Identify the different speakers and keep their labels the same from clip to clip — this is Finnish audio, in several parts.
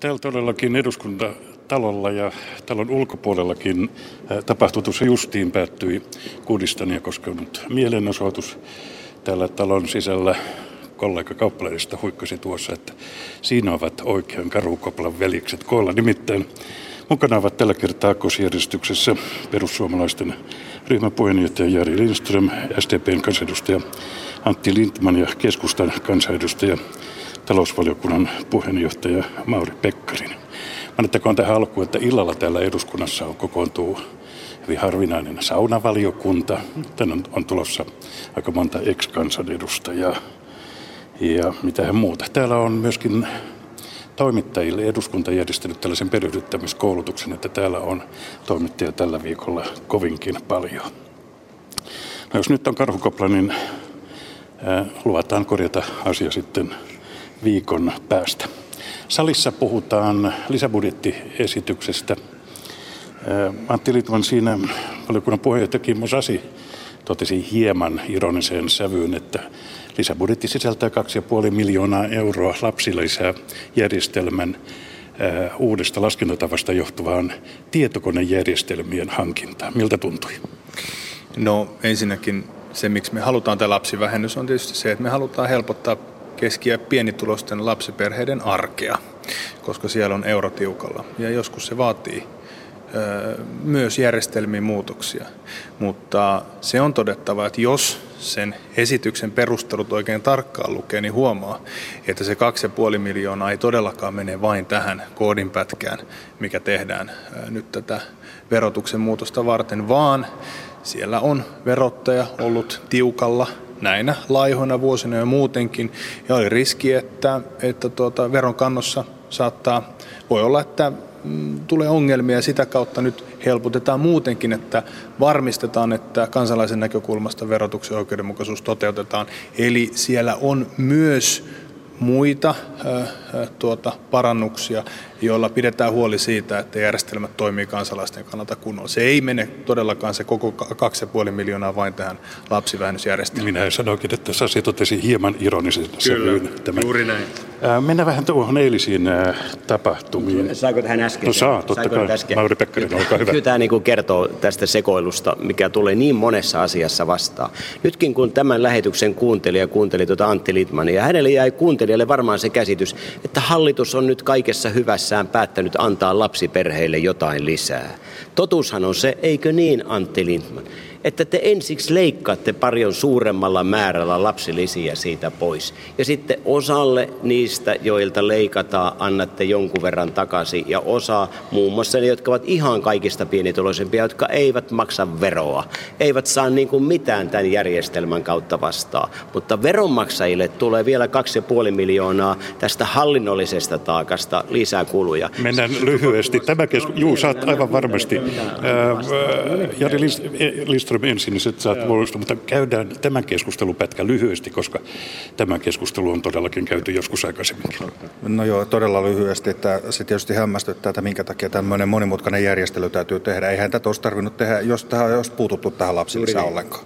Speaker 1: Täällä todellakin eduskuntatalolla ja talon ulkopuolellakin tapahtui tuossa justiin päättyi Kurdistania koskenut mielenosoitus. Täällä talon sisällä kollega kauppalehdistä huikkasi tuossa, että siinä ovat oikein Karhukoplan veljekset koolla. Nimittäin mukana ovat tällä kertaa kosjärjestyksessä perussuomalaisten ryhmäpuheenjohtaja Jari Lindström, SDPn kansanedustaja Antti Lindman ja keskustan kansanedustaja talousvaliokunnan puheenjohtaja Mauri Pekkarinen. Annettakoon tähän alkuun, että illalla täällä eduskunnassa on kokoontuu hyvin harvinainen saunavaliokunta. Tänne on, on tulossa aika monta ex-kansanedustajaa ja mitä muuta. Täällä on myöskin toimittajille eduskunta järjestänyt tällaisen perehdyttämiskoulutuksen, että täällä on toimittajia tällä viikolla kovinkin paljon. No jos nyt on karhukopla, niin luvataan korjata asia sitten viikon päästä. Salissa puhutaan lisäbudjettiesityksestä. Antti Litman siinä valiokunnan puheenjohtaja Kimmo Sasi totesi hieman ironiseen sävyyn, että lisäbudjetti sisältää 2,5 miljoonaa euroa lapsilisää järjestelmän uudesta laskentatavasta johtuvaan tietokonejärjestelmien hankintaan. Miltä tuntui?
Speaker 2: No ensinnäkin se, miksi me halutaan tämä lapsivähennys, on tietysti se, että me halutaan helpottaa keski- ja pienitulosten lapsiperheiden arkea, koska siellä on eurotiukalla. Ja joskus se vaatii myös järjestelmiin muutoksia. Mutta se on todettava, että jos sen esityksen perustelut oikein tarkkaan lukee, niin huomaa, että se 2,5 miljoonaa ei todellakaan mene vain tähän koodinpätkään, mikä tehdään nyt tätä verotuksen muutosta varten, vaan siellä on verottaja ollut tiukalla näinä laihoina vuosina ja muutenkin, ja oli riski, että, että tuota, veron kannossa saattaa, voi olla, että mm, tulee ongelmia ja sitä kautta nyt helpotetaan muutenkin, että varmistetaan, että kansalaisen näkökulmasta verotuksen oikeudenmukaisuus toteutetaan. Eli siellä on myös muita tuota, parannuksia, joilla pidetään huoli siitä, että järjestelmät toimii kansalaisten kannalta kunnolla. Se ei mene todellakaan se koko 2,5 miljoonaa vain tähän lapsivähennysjärjestelmään.
Speaker 1: Minä sanoinkin, että Sasi totesi hieman ironisen
Speaker 2: sävyyn. Tämän. juuri näin.
Speaker 1: Mennään vähän tuohon eilisiin tapahtumiin.
Speaker 3: Saiko tähän äsken?
Speaker 1: No saa, totta Saiko kai. Äsken? Mauri Pekkarinen, olkaa hyvä.
Speaker 3: Kyllä tämä niin kertoo tästä sekoilusta, mikä tulee niin monessa asiassa vastaan. Nytkin kun tämän lähetyksen kuunteli ja kuunteli tuota Antti Litmania, ja hänelle jäi kuuntelijalle varmaan se käsitys, että hallitus on nyt kaikessa hyvässään päättänyt antaa lapsiperheille jotain lisää. Totuushan on se, eikö niin Antti Lindman, että te ensiksi leikkaatte paljon suuremmalla määrällä lapsilisiä siitä pois. Ja sitten osalle niistä, joilta leikataan, annatte jonkun verran takaisin. Ja osa, muun muassa ne, jotka ovat ihan kaikista pienituloisempia, jotka eivät maksa veroa, eivät saa niin kuin mitään tämän järjestelmän kautta vastaan. Mutta veronmaksajille tulee vielä 2,5 miljoonaa tästä hallinnollisesta taakasta lisää kuluja.
Speaker 1: Mennään lyhyesti. Tämä kesku... Juu, saat aivan varmasti. Jari Lindström Lindström ensin, niin sitten saat puolustaa, mutta käydään tämän keskustelupätkä lyhyesti, koska tämä keskustelu on todellakin käyty joskus aikaisemminkin.
Speaker 4: No joo, todella lyhyesti, että se tietysti hämmästyttää, että minkä takia tämmöinen monimutkainen järjestely täytyy tehdä. Eihän tätä olisi tarvinnut tehdä, jos tähän olisi puututtu tähän lapsilisään niin. ollenkaan.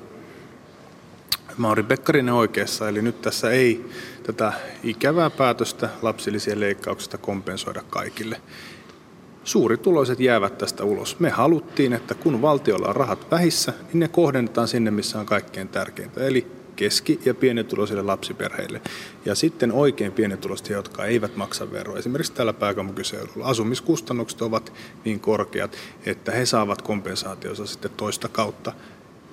Speaker 2: Mauri Pekkarinen oikeassa, eli nyt tässä ei tätä ikävää päätöstä lapsilisien leikkauksesta kompensoida kaikille suurituloiset jäävät tästä ulos. Me haluttiin, että kun valtiolla on rahat vähissä, niin ne kohdennetaan sinne, missä on kaikkein tärkeintä, eli keski- ja pienituloisille lapsiperheille. Ja sitten oikein pienituloiset, jotka eivät maksa veroa. Esimerkiksi täällä pääkaupunkiseudulla asumiskustannukset ovat niin korkeat, että he saavat kompensaationsa sitten toista kautta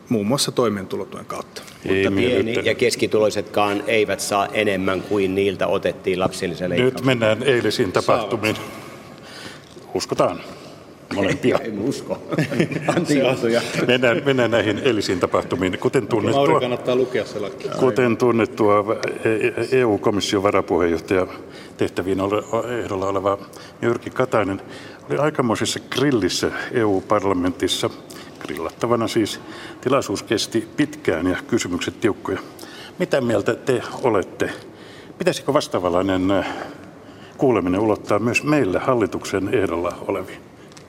Speaker 2: muun muassa toimeentulotuen kautta.
Speaker 3: Mutta pieni- ja keskituloisetkaan eivät saa enemmän kuin niiltä otettiin lapsillisen
Speaker 1: Nyt mennään eilisiin tapahtumiin. Saavat. Uskotaan molempia.
Speaker 3: en usko.
Speaker 1: mennään, mennään näihin eilisiin tapahtumiin. Kuten tunnettua, Mauri
Speaker 2: kannattaa lukea se.
Speaker 1: Kuten tunnettua EU-komission varapuheenjohtaja tehtäviin ehdolla oleva Jyrki Katainen oli aikamoisessa grillissä EU-parlamentissa. Grillattavana siis tilaisuus kesti pitkään ja kysymykset tiukkoja. Mitä mieltä te olette? Pitäisikö vastaavanlainen kuuleminen ulottaa myös meille hallituksen ehdolla oleviin?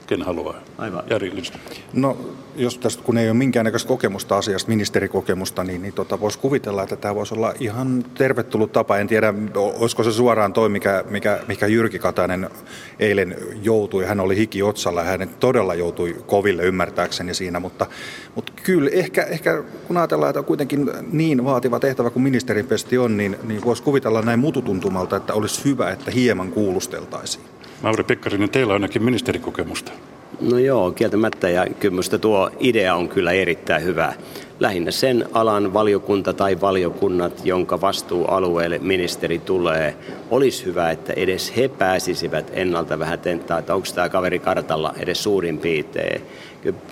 Speaker 1: Ken haluaa?
Speaker 3: Aivan.
Speaker 1: Jari Lindström.
Speaker 4: No, jos tästä kun ei ole minkäännäköistä kokemusta asiasta, ministerikokemusta, niin, niin tota, voisi kuvitella, että tämä voisi olla ihan tervetullut tapa. En tiedä, olisiko se suoraan toi, mikä, mikä, mikä Jyrki Katainen eilen joutui. Hän oli hiki otsalla ja hän todella joutui koville ymmärtääkseni siinä, mutta, mutta kyllä ehkä, ehkä kun ajatellaan, että on kuitenkin niin vaativa tehtävä kuin ministerin pesti on, niin, niin voisi kuvitella näin mututuntumalta, että olisi hyvä, että hieman kuulusteltaisiin.
Speaker 1: Mauri Pekkarinen, teillä on ainakin ministerikokemusta.
Speaker 3: No joo, kieltämättä ja kyllä tuo idea on kyllä erittäin hyvä. Lähinnä sen alan valiokunta tai valiokunnat, jonka vastuualueelle ministeri tulee, olisi hyvä, että edes he pääsisivät ennalta vähän tentaa, että onko tämä kaveri kartalla edes suurin piirtein.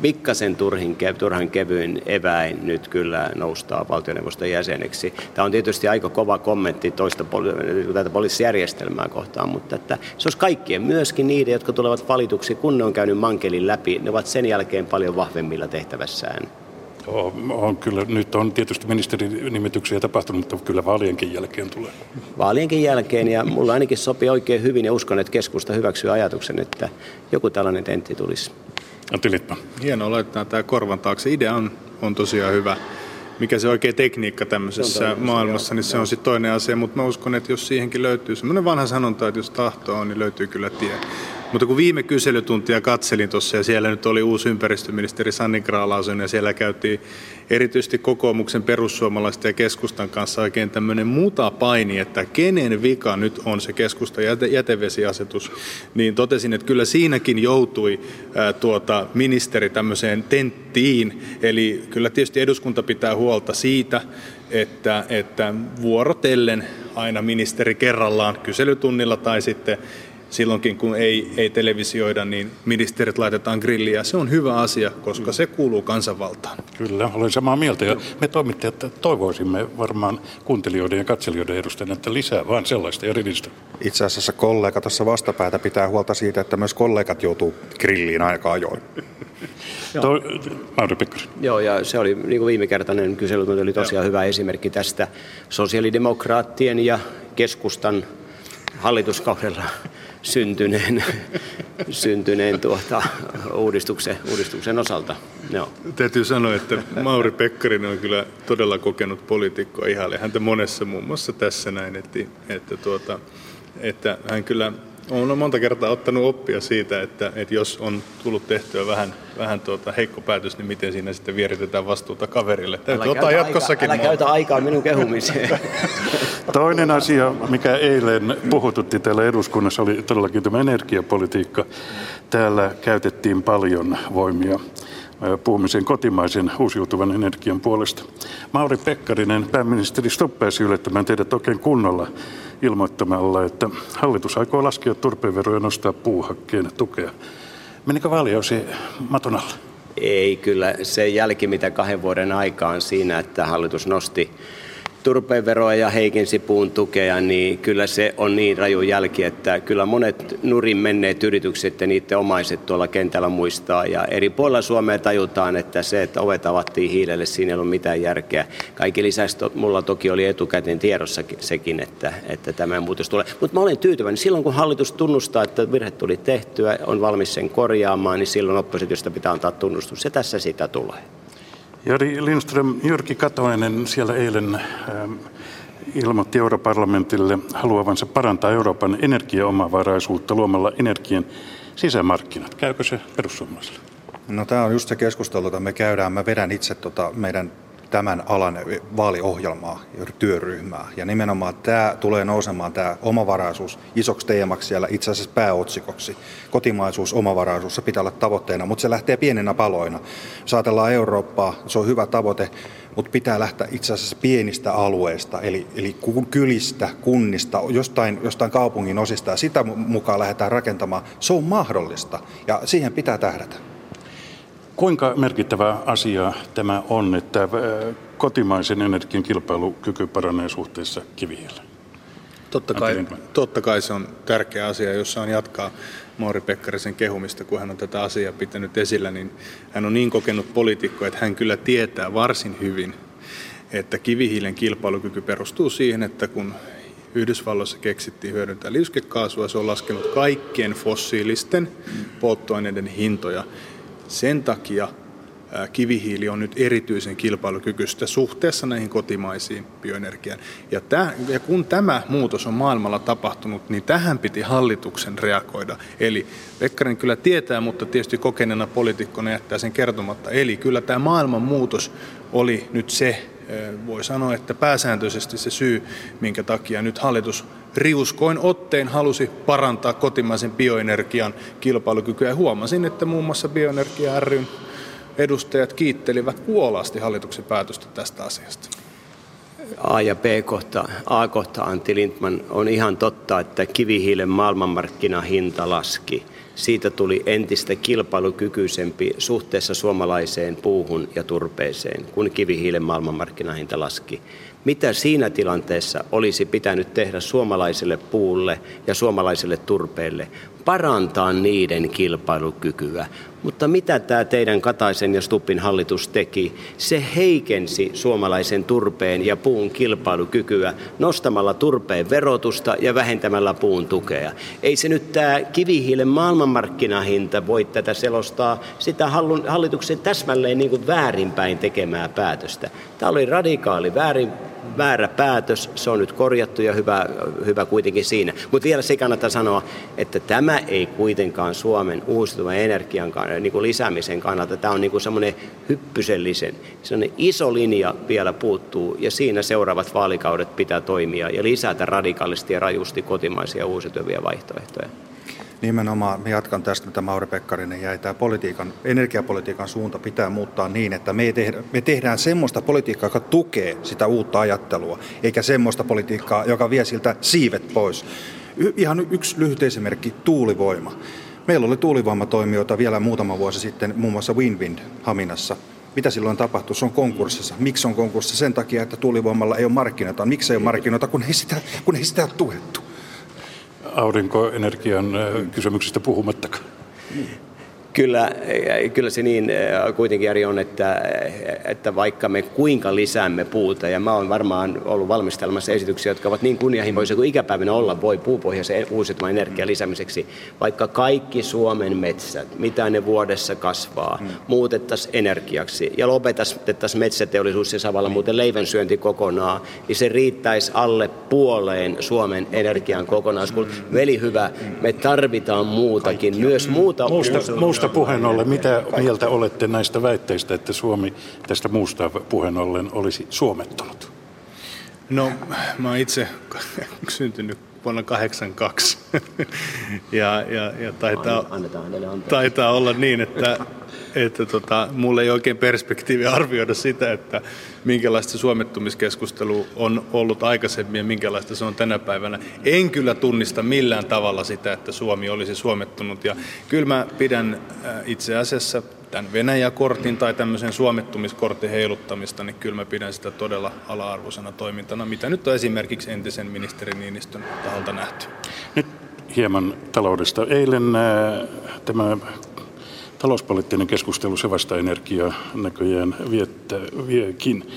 Speaker 3: Pikkasen turhin, turhan kevyin eväin nyt kyllä noustaa valtioneuvoston jäseneksi. Tämä on tietysti aika kova kommentti toista tätä poliisijärjestelmää kohtaan, mutta että se olisi kaikkien, myöskin niiden, jotka tulevat valituksi, kun ne on käynyt mankelin läpi, ne ovat sen jälkeen paljon vahvemmilla tehtävässään.
Speaker 1: On, on kyllä, nyt on tietysti ministerinimityksiä tapahtunut, mutta kyllä vaalienkin jälkeen tulee.
Speaker 3: Vaalienkin jälkeen, ja mulla ainakin sopii oikein hyvin, ja uskon, että keskusta hyväksyy ajatuksen, että joku tällainen tentti tulisi.
Speaker 1: Antti Littman.
Speaker 2: Hienoa laittaa tämä korvan taakse. Idea on, on tosiaan hyvä. Mikä se oikea tekniikka tämmöisessä maailmassa, niin se on sitten toinen asia. Mutta mä uskon, että jos siihenkin löytyy semmoinen vanha sanonta, että jos tahto on, niin löytyy kyllä tie. Mutta kun viime kyselytuntia katselin tuossa ja siellä nyt oli uusi ympäristöministeri Sanni Graalausen ja siellä käytiin erityisesti kokoomuksen perussuomalaisten ja keskustan kanssa oikein tämmöinen muta paini, että kenen vika nyt on se keskustan jäte- jätevesiasetus, niin totesin, että kyllä siinäkin joutui ää, tuota, ministeri tämmöiseen tenttiin. Eli kyllä tietysti eduskunta pitää huolta siitä, että, että vuorotellen aina ministeri kerrallaan kyselytunnilla tai sitten silloinkin kun ei, ei televisioida, niin ministerit laitetaan grilliä. Se on hyvä asia, koska se kuuluu kansanvaltaan.
Speaker 1: Kyllä, olen samaa mieltä. Ja me toimittajat toivoisimme varmaan kuuntelijoiden ja katselijoiden edustajana, että lisää vaan sellaista erillistä.
Speaker 4: Itse asiassa kollega tuossa vastapäätä pitää huolta siitä, että myös kollegat joutuu grilliin aika ajoin.
Speaker 1: To, Mauri.
Speaker 3: Joo, ja se oli niin kuin viime kertainen kyselytunti oli tosiaan hyvä esimerkki tästä sosiaalidemokraattien ja keskustan hallituskaudella syntyneen, syntyneen tuota, uudistuksen, uudistuksen osalta. Joo.
Speaker 2: Täytyy sanoa, että Mauri Pekkarinen on kyllä todella kokenut poliitikko ihalle häntä monessa muun muassa tässä näin, että, että, tuota, että hän kyllä on monta kertaa ottanut oppia siitä, että, että jos on tullut tehtyä vähän, vähän tuota heikko päätös, niin miten siinä sitten vieritetään vastuuta kaverille. Täytyy ottaa jatkossakin.
Speaker 3: Aika, älä käytä aikaa minun kehumiseen.
Speaker 1: Toinen asia, mikä eilen puhututti täällä eduskunnassa, oli todellakin tämä energiapolitiikka. Täällä käytettiin paljon voimia puhumisen kotimaisen uusiutuvan energian puolesta. Mauri Pekkarinen, pääministeri pääsi yllättämään teidät oikein kunnolla ilmoittamalla, että hallitus aikoo laskea turpeenveroja ja nostaa puuhakkeen tukea. Menikö vaaliosi maton?
Speaker 3: Ei, kyllä se jälki, mitä kahden vuoden aikaan siinä, että hallitus nosti turpeenveroa ja heikensi puun tukea, niin kyllä se on niin raju jälki, että kyllä monet nurin menneet yritykset ja niiden omaiset tuolla kentällä muistaa. Ja eri puolilla Suomea tajutaan, että se, että ovet avattiin hiilelle, siinä ei ollut mitään järkeä. Kaikki lisäksi to, mulla toki oli etukäteen tiedossa sekin, että, että tämä muutos tulee. Mutta mä olen tyytyväinen. Silloin kun hallitus tunnustaa, että virhe tuli tehtyä, on valmis sen korjaamaan, niin silloin oppositiosta pitää antaa tunnustus. Ja tässä sitä tulee.
Speaker 1: Jari Lindström, Jyrki Katoinen siellä eilen ähm, ilmoitti europarlamentille haluavansa parantaa Euroopan energiaomavaraisuutta luomalla energian sisämarkkinat. Käykö se perussuomalaisille?
Speaker 4: No tämä on just se keskustelu, jota me käydään. Mä vedän itse tota meidän tämän alan vaaliohjelmaa ja työryhmää. Ja nimenomaan tämä tulee nousemaan tämä omavaraisuus isoksi teemaksi siellä itse asiassa pääotsikoksi. Kotimaisuus, omavaraisuus, se pitää olla tavoitteena, mutta se lähtee pienenä paloina. Jos ajatellaan Eurooppaa, se on hyvä tavoite, mutta pitää lähteä itse asiassa pienistä alueista, eli, eli kylistä, kunnista, jostain, jostain kaupungin osista, ja sitä mukaan lähdetään rakentamaan. Se on mahdollista, ja siihen pitää tähdätä.
Speaker 1: Kuinka merkittävä asia tämä on, että äh, kotimaisen energian kilpailukyky paranee suhteessa kivihiileen?
Speaker 2: Totta kai, totta kai se on tärkeä asia, jossa on jatkaa Mauri Pekkarisen kehumista, kun hän on tätä asiaa pitänyt esillä, niin hän on niin kokenut poliitikko, että hän kyllä tietää varsin hyvin, että kivihiilen kilpailukyky perustuu siihen, että kun Yhdysvalloissa keksittiin hyödyntää liuskekaasua. Se on laskenut kaikkien fossiilisten polttoaineiden hintoja. Sen takia kivihiili on nyt erityisen kilpailukykyistä suhteessa näihin kotimaisiin bioenergiaan. Ja, tämä, ja kun tämä muutos on maailmalla tapahtunut, niin tähän piti hallituksen reagoida. Eli Pekkarin kyllä tietää, mutta tietysti kokeneena poliitikkona jättää sen kertomatta. Eli kyllä tämä maailman muutos oli nyt se, voi sanoa, että pääsääntöisesti se syy, minkä takia nyt hallitus riuskoin otteen halusi parantaa kotimaisen bioenergian kilpailukykyä. Ja huomasin, että muun muassa Bioenergia ryn edustajat kiittelivät kuolaasti hallituksen päätöstä tästä asiasta.
Speaker 3: A ja B-kohta, A-kohta Antti Lindman on ihan totta, että kivihiilen maailmanmarkkinahinta laski. Siitä tuli entistä kilpailukykyisempi suhteessa suomalaiseen puuhun ja turpeeseen, kun kivihiilen maailmanmarkkinahinta laski. Mitä siinä tilanteessa olisi pitänyt tehdä suomalaiselle puulle ja suomalaiselle turpeelle? Parantaa niiden kilpailukykyä. Mutta mitä tämä teidän Kataisen ja Stuppin hallitus teki? Se heikensi suomalaisen turpeen ja puun kilpailukykyä nostamalla turpeen verotusta ja vähentämällä puun tukea. Ei se nyt tämä kivihiilen maailmanmarkkinahinta voi tätä selostaa sitä hallituksen täsmälleen niin kuin väärinpäin tekemää päätöstä. Tämä oli radikaali väärin väärä päätös, se on nyt korjattu ja hyvä, hyvä kuitenkin siinä. Mutta vielä se kannattaa sanoa, että tämä ei kuitenkaan Suomen uusiutuvan energian niin kuin lisäämisen kannalta, tämä on niin kuin semmoinen hyppysellisen, semmoinen iso linja vielä puuttuu ja siinä seuraavat vaalikaudet pitää toimia ja lisätä radikaalisti ja rajusti kotimaisia uusiutuvia vaihtoehtoja.
Speaker 4: Nimenomaan, me jatkan tästä, mitä Mauri Pekkarinen jäi. Tämä politiikan, energiapolitiikan suunta pitää muuttaa niin, että me, tehdä, me tehdään semmoista politiikkaa, joka tukee sitä uutta ajattelua, eikä semmoista politiikkaa, joka vie siltä siivet pois. Y- ihan yksi lyhyt esimerkki, tuulivoima. Meillä oli tuulivoimatoimijoita vielä muutama vuosi sitten, muun muassa Winwind Haminassa. Mitä silloin tapahtui? Se on konkurssissa. Miksi on konkurssissa? Sen takia, että tuulivoimalla ei ole markkinoita. Miksi ei ole markkinoita, kun ei sitä, kun ei sitä tuettu?
Speaker 1: Aurinkoenergian kysymyksistä puhumattakaan.
Speaker 3: Kyllä, kyllä se niin kuitenkin Jari on, että, että vaikka me kuinka lisäämme puuta, ja mä oon varmaan ollut valmistelemassa esityksiä, jotka ovat niin kunnianhimoisia kuin ikäpäivänä olla voi puupohjaisen uusiutuvan energian lisäämiseksi, vaikka kaikki Suomen metsät, mitä ne vuodessa kasvaa, hmm. muutettaisiin energiaksi ja lopetettaisiin metsäteollisuus ja samalla muuten leivänsyönti kokonaan, niin se riittäisi alle puoleen Suomen energian kokonaisuus. Veli hyvä, me tarvitaan muutakin, myös muuta.
Speaker 1: Muusta, muusta muusta puheen ollen, mitä mieltä olette näistä väitteistä, että Suomi tästä muusta puheen ollen olisi suomettunut?
Speaker 2: No, mä itse syntynyt vuonna 82. ja, ja, ja taitaa, taitaa olla niin, että että tota, mulla ei oikein perspektiivi arvioida sitä, että minkälaista suomettumiskeskustelu on ollut aikaisemmin ja minkälaista se on tänä päivänä. En kyllä tunnista millään tavalla sitä, että Suomi olisi suomettunut. Ja kyllä mä pidän äh, itse asiassa tämän Venäjä-kortin tai tämmöisen suomettumiskortin heiluttamista, niin kyllä mä pidän sitä todella ala-arvoisena toimintana, mitä nyt on esimerkiksi entisen ministeri Niinistön taholta nähty.
Speaker 1: Nyt hieman taloudesta. Eilen äh, tämä talouspoliittinen keskustelu se vasta energiaa näköjään viettä, viekin.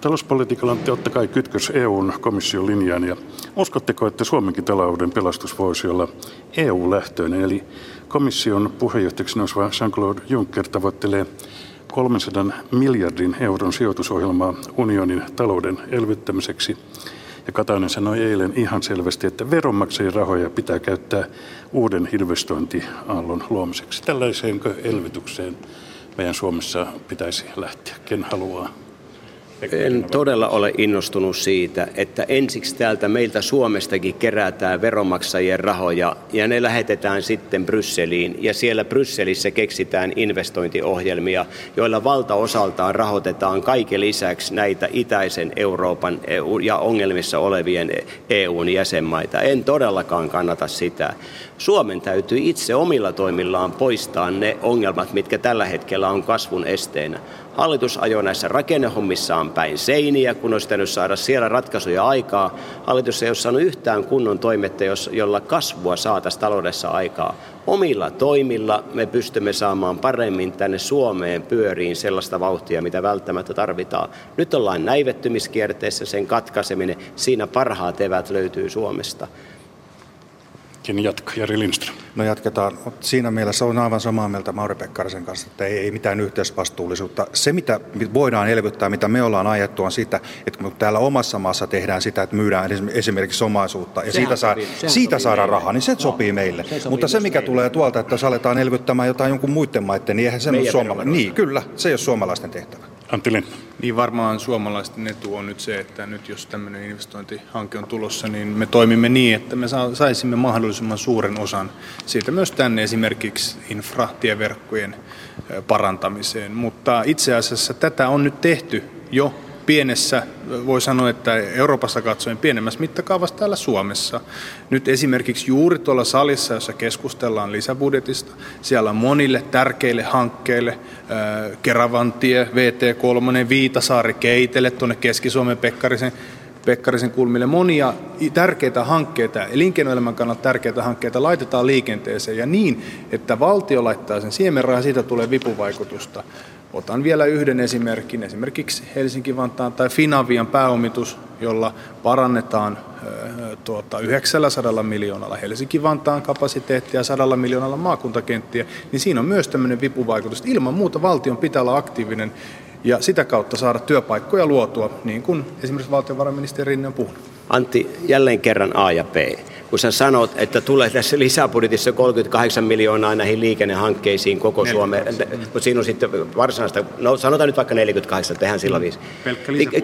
Speaker 1: Talouspolitiikalla on totta kai kytkös EUn komission linjaan ja uskotteko, että Suomenkin talouden pelastus voisi olla EU-lähtöinen, eli komission puheenjohtajaksi nouseva Jean-Claude Juncker tavoittelee 300 miljardin euron sijoitusohjelmaa unionin talouden elvyttämiseksi – ja Katainen sanoi eilen ihan selvästi, että veronmaksajien rahoja pitää käyttää uuden investointiaallon luomiseksi. Tällaiseenko elvytykseen meidän Suomessa pitäisi lähteä? Ken haluaa?
Speaker 3: En todella ole innostunut siitä, että ensiksi täältä meiltä Suomestakin kerätään veronmaksajien rahoja ja ne lähetetään sitten Brysseliin ja siellä Brysselissä keksitään investointiohjelmia, joilla valtaosaltaan rahoitetaan kaiken lisäksi näitä itäisen Euroopan ja ongelmissa olevien EUn jäsenmaita. En todellakaan kannata sitä. Suomen täytyy itse omilla toimillaan poistaa ne ongelmat, mitkä tällä hetkellä on kasvun esteenä. Hallitus ajoi näissä rakennehommissaan päin seiniä, kun olisi pitänyt saada siellä ratkaisuja aikaa. Hallitus ei ole saanut yhtään kunnon toimetta, jolla kasvua saataisiin taloudessa aikaa. Omilla toimilla me pystymme saamaan paremmin tänne Suomeen pyöriin sellaista vauhtia, mitä välttämättä tarvitaan. Nyt ollaan näivettymiskierteessä, sen katkaiseminen, siinä parhaat evät löytyy Suomesta.
Speaker 1: Ken jatka, Jari Lindström.
Speaker 4: No jatketaan. Siinä mielessä on aivan samaa mieltä Mauri Pekkarisen kanssa, että ei, ei mitään yhteisvastuullisuutta. Se, mitä voidaan elvyttää, mitä me ollaan ajettu, on sitä, että kun täällä omassa maassa tehdään sitä, että myydään esimerkiksi omaisuutta ja siitä, saa, siitä saadaan rahaa, niin se sopii meille. Se sopii Mutta se, mikä meille. tulee tuolta, että jos aletaan elvyttämään jotain jonkun muiden maiden, niin eihän se ole suomalainen. Niin, kyllä, se ei ole suomalaisten tehtävä.
Speaker 1: Antti Lind.
Speaker 2: Niin varmaan suomalaisten etu on nyt se, että nyt jos tämmöinen investointihanke on tulossa, niin me toimimme niin, että me saisimme mahdollisimman suuren osan siitä myös tänne esimerkiksi infratieverkkojen parantamiseen. Mutta itse asiassa tätä on nyt tehty jo pienessä, voi sanoa, että Euroopassa katsoen pienemmässä mittakaavassa täällä Suomessa. Nyt esimerkiksi juuri tuolla salissa, jossa keskustellaan lisäbudjetista, siellä on monille tärkeille hankkeille, äh, Keravantie, VT3, Viitasaari, Keitele, tuonne Keski-Suomen Pekkarisen Pekkarisen kulmille monia tärkeitä hankkeita, elinkeinoelämän kannalta tärkeitä hankkeita laitetaan liikenteeseen ja niin, että valtio laittaa sen siemenrahan, siitä tulee vipuvaikutusta. Otan vielä yhden esimerkin, esimerkiksi Helsinki-Vantaan tai Finavian pääomitus, jolla parannetaan tuota, 900 miljoonalla Helsinki-Vantaan kapasiteettia ja 100 miljoonalla maakuntakenttiä, niin siinä on myös tämmöinen vipuvaikutus. Ilman muuta valtion pitää olla aktiivinen ja sitä kautta saada työpaikkoja luotua, niin kuin esimerkiksi valtiovarainministeri Rinne on puhunut.
Speaker 3: Antti, jälleen kerran A ja B. Kun sä sanot, että tulee tässä lisäbudjetissa 38 miljoonaa näihin liikennehankkeisiin koko Suomeen, mutta siinä on sitten varsinaista, no sanotaan nyt vaikka 48, tehdään sillä viisi.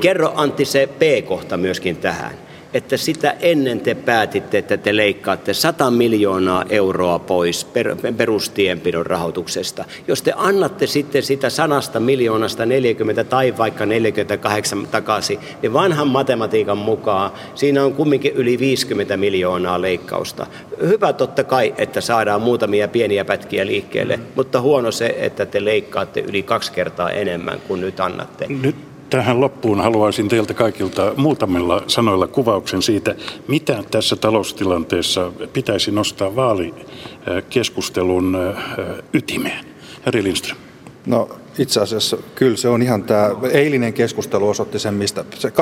Speaker 3: Kerro Antti se B-kohta myöskin tähän että sitä ennen te päätitte, että te leikkaatte 100 miljoonaa euroa pois per, perustienpidon rahoituksesta. Jos te annatte sitten sitä sanasta miljoonasta 40 tai vaikka 48 takaisin, niin vanhan matematiikan mukaan siinä on kumminkin yli 50 miljoonaa leikkausta. Hyvä totta kai, että saadaan muutamia pieniä pätkiä liikkeelle, mm. mutta huono se, että te leikkaatte yli kaksi kertaa enemmän kuin nyt annatte.
Speaker 1: Nyt Tähän loppuun haluaisin teiltä kaikilta muutamilla sanoilla kuvauksen siitä, mitä tässä taloustilanteessa pitäisi nostaa vaalikeskustelun ytimeen. Herri Lindström.
Speaker 4: No itse asiassa kyllä se on ihan tämä eilinen keskustelu osoitti sen, mistä se 8,5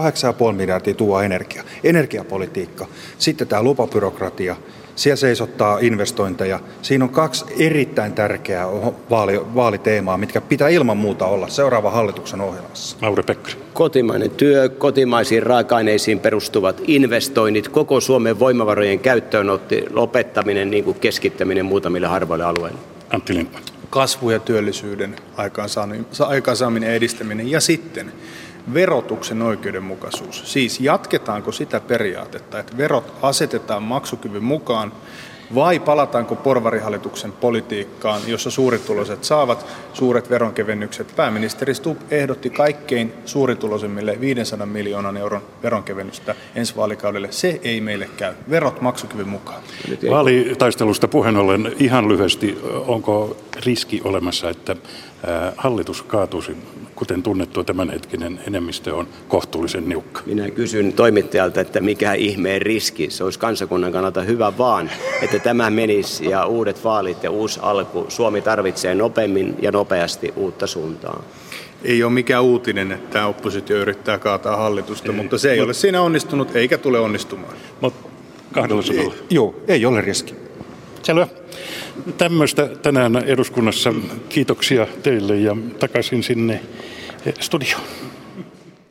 Speaker 4: miljardia tuo energia. Energiapolitiikka, sitten tämä lupabyrokratia, siellä seisottaa investointeja. Siinä on kaksi erittäin tärkeää vaali, vaaliteemaa, mitkä pitää ilman muuta olla seuraava hallituksen ohjelmassa.
Speaker 1: Mauri Pekkarinen.
Speaker 3: Kotimainen työ, kotimaisiin raaka-aineisiin perustuvat investoinnit, koko Suomen voimavarojen käyttöönotti, lopettaminen, niin kuin keskittäminen muutamille harvoille alueille.
Speaker 1: Antti Lindman.
Speaker 2: Kasvu- ja työllisyyden aikaansaaminen ja edistäminen. Ja sitten verotuksen oikeudenmukaisuus. Siis jatketaanko sitä periaatetta, että verot asetetaan maksukyvyn mukaan vai palataanko porvarihallituksen politiikkaan, jossa suurituloiset saavat suuret veronkevennykset? Pääministeri Stubb ehdotti kaikkein suurituloisimmille 500 miljoonan euron veronkevennystä ensi vaalikaudelle. Se ei meille käy. Verot maksukyvyn mukaan.
Speaker 1: Vaalitaistelusta puheen ollen ihan lyhyesti, onko riski olemassa, että hallitus kaatuisi kuten tunnettua tämänhetkinen enemmistö on kohtuullisen niukka.
Speaker 3: Minä kysyn toimittajalta, että mikä ihmeen riski, se olisi kansakunnan kannalta hyvä vaan, että tämä menisi ja uudet vaalit ja uusi alku. Suomi tarvitsee nopeammin ja nopeasti uutta suuntaa.
Speaker 2: Ei ole mikään uutinen, että oppositio yrittää kaataa hallitusta, ei, mutta se ei mut, ole siinä onnistunut eikä tule onnistumaan.
Speaker 1: Mutta kahdella sanalla.
Speaker 4: Joo, ei ole riski.
Speaker 1: Selvä. Tämmöistä tänään eduskunnassa. Kiitoksia teille ja takaisin sinne studioon.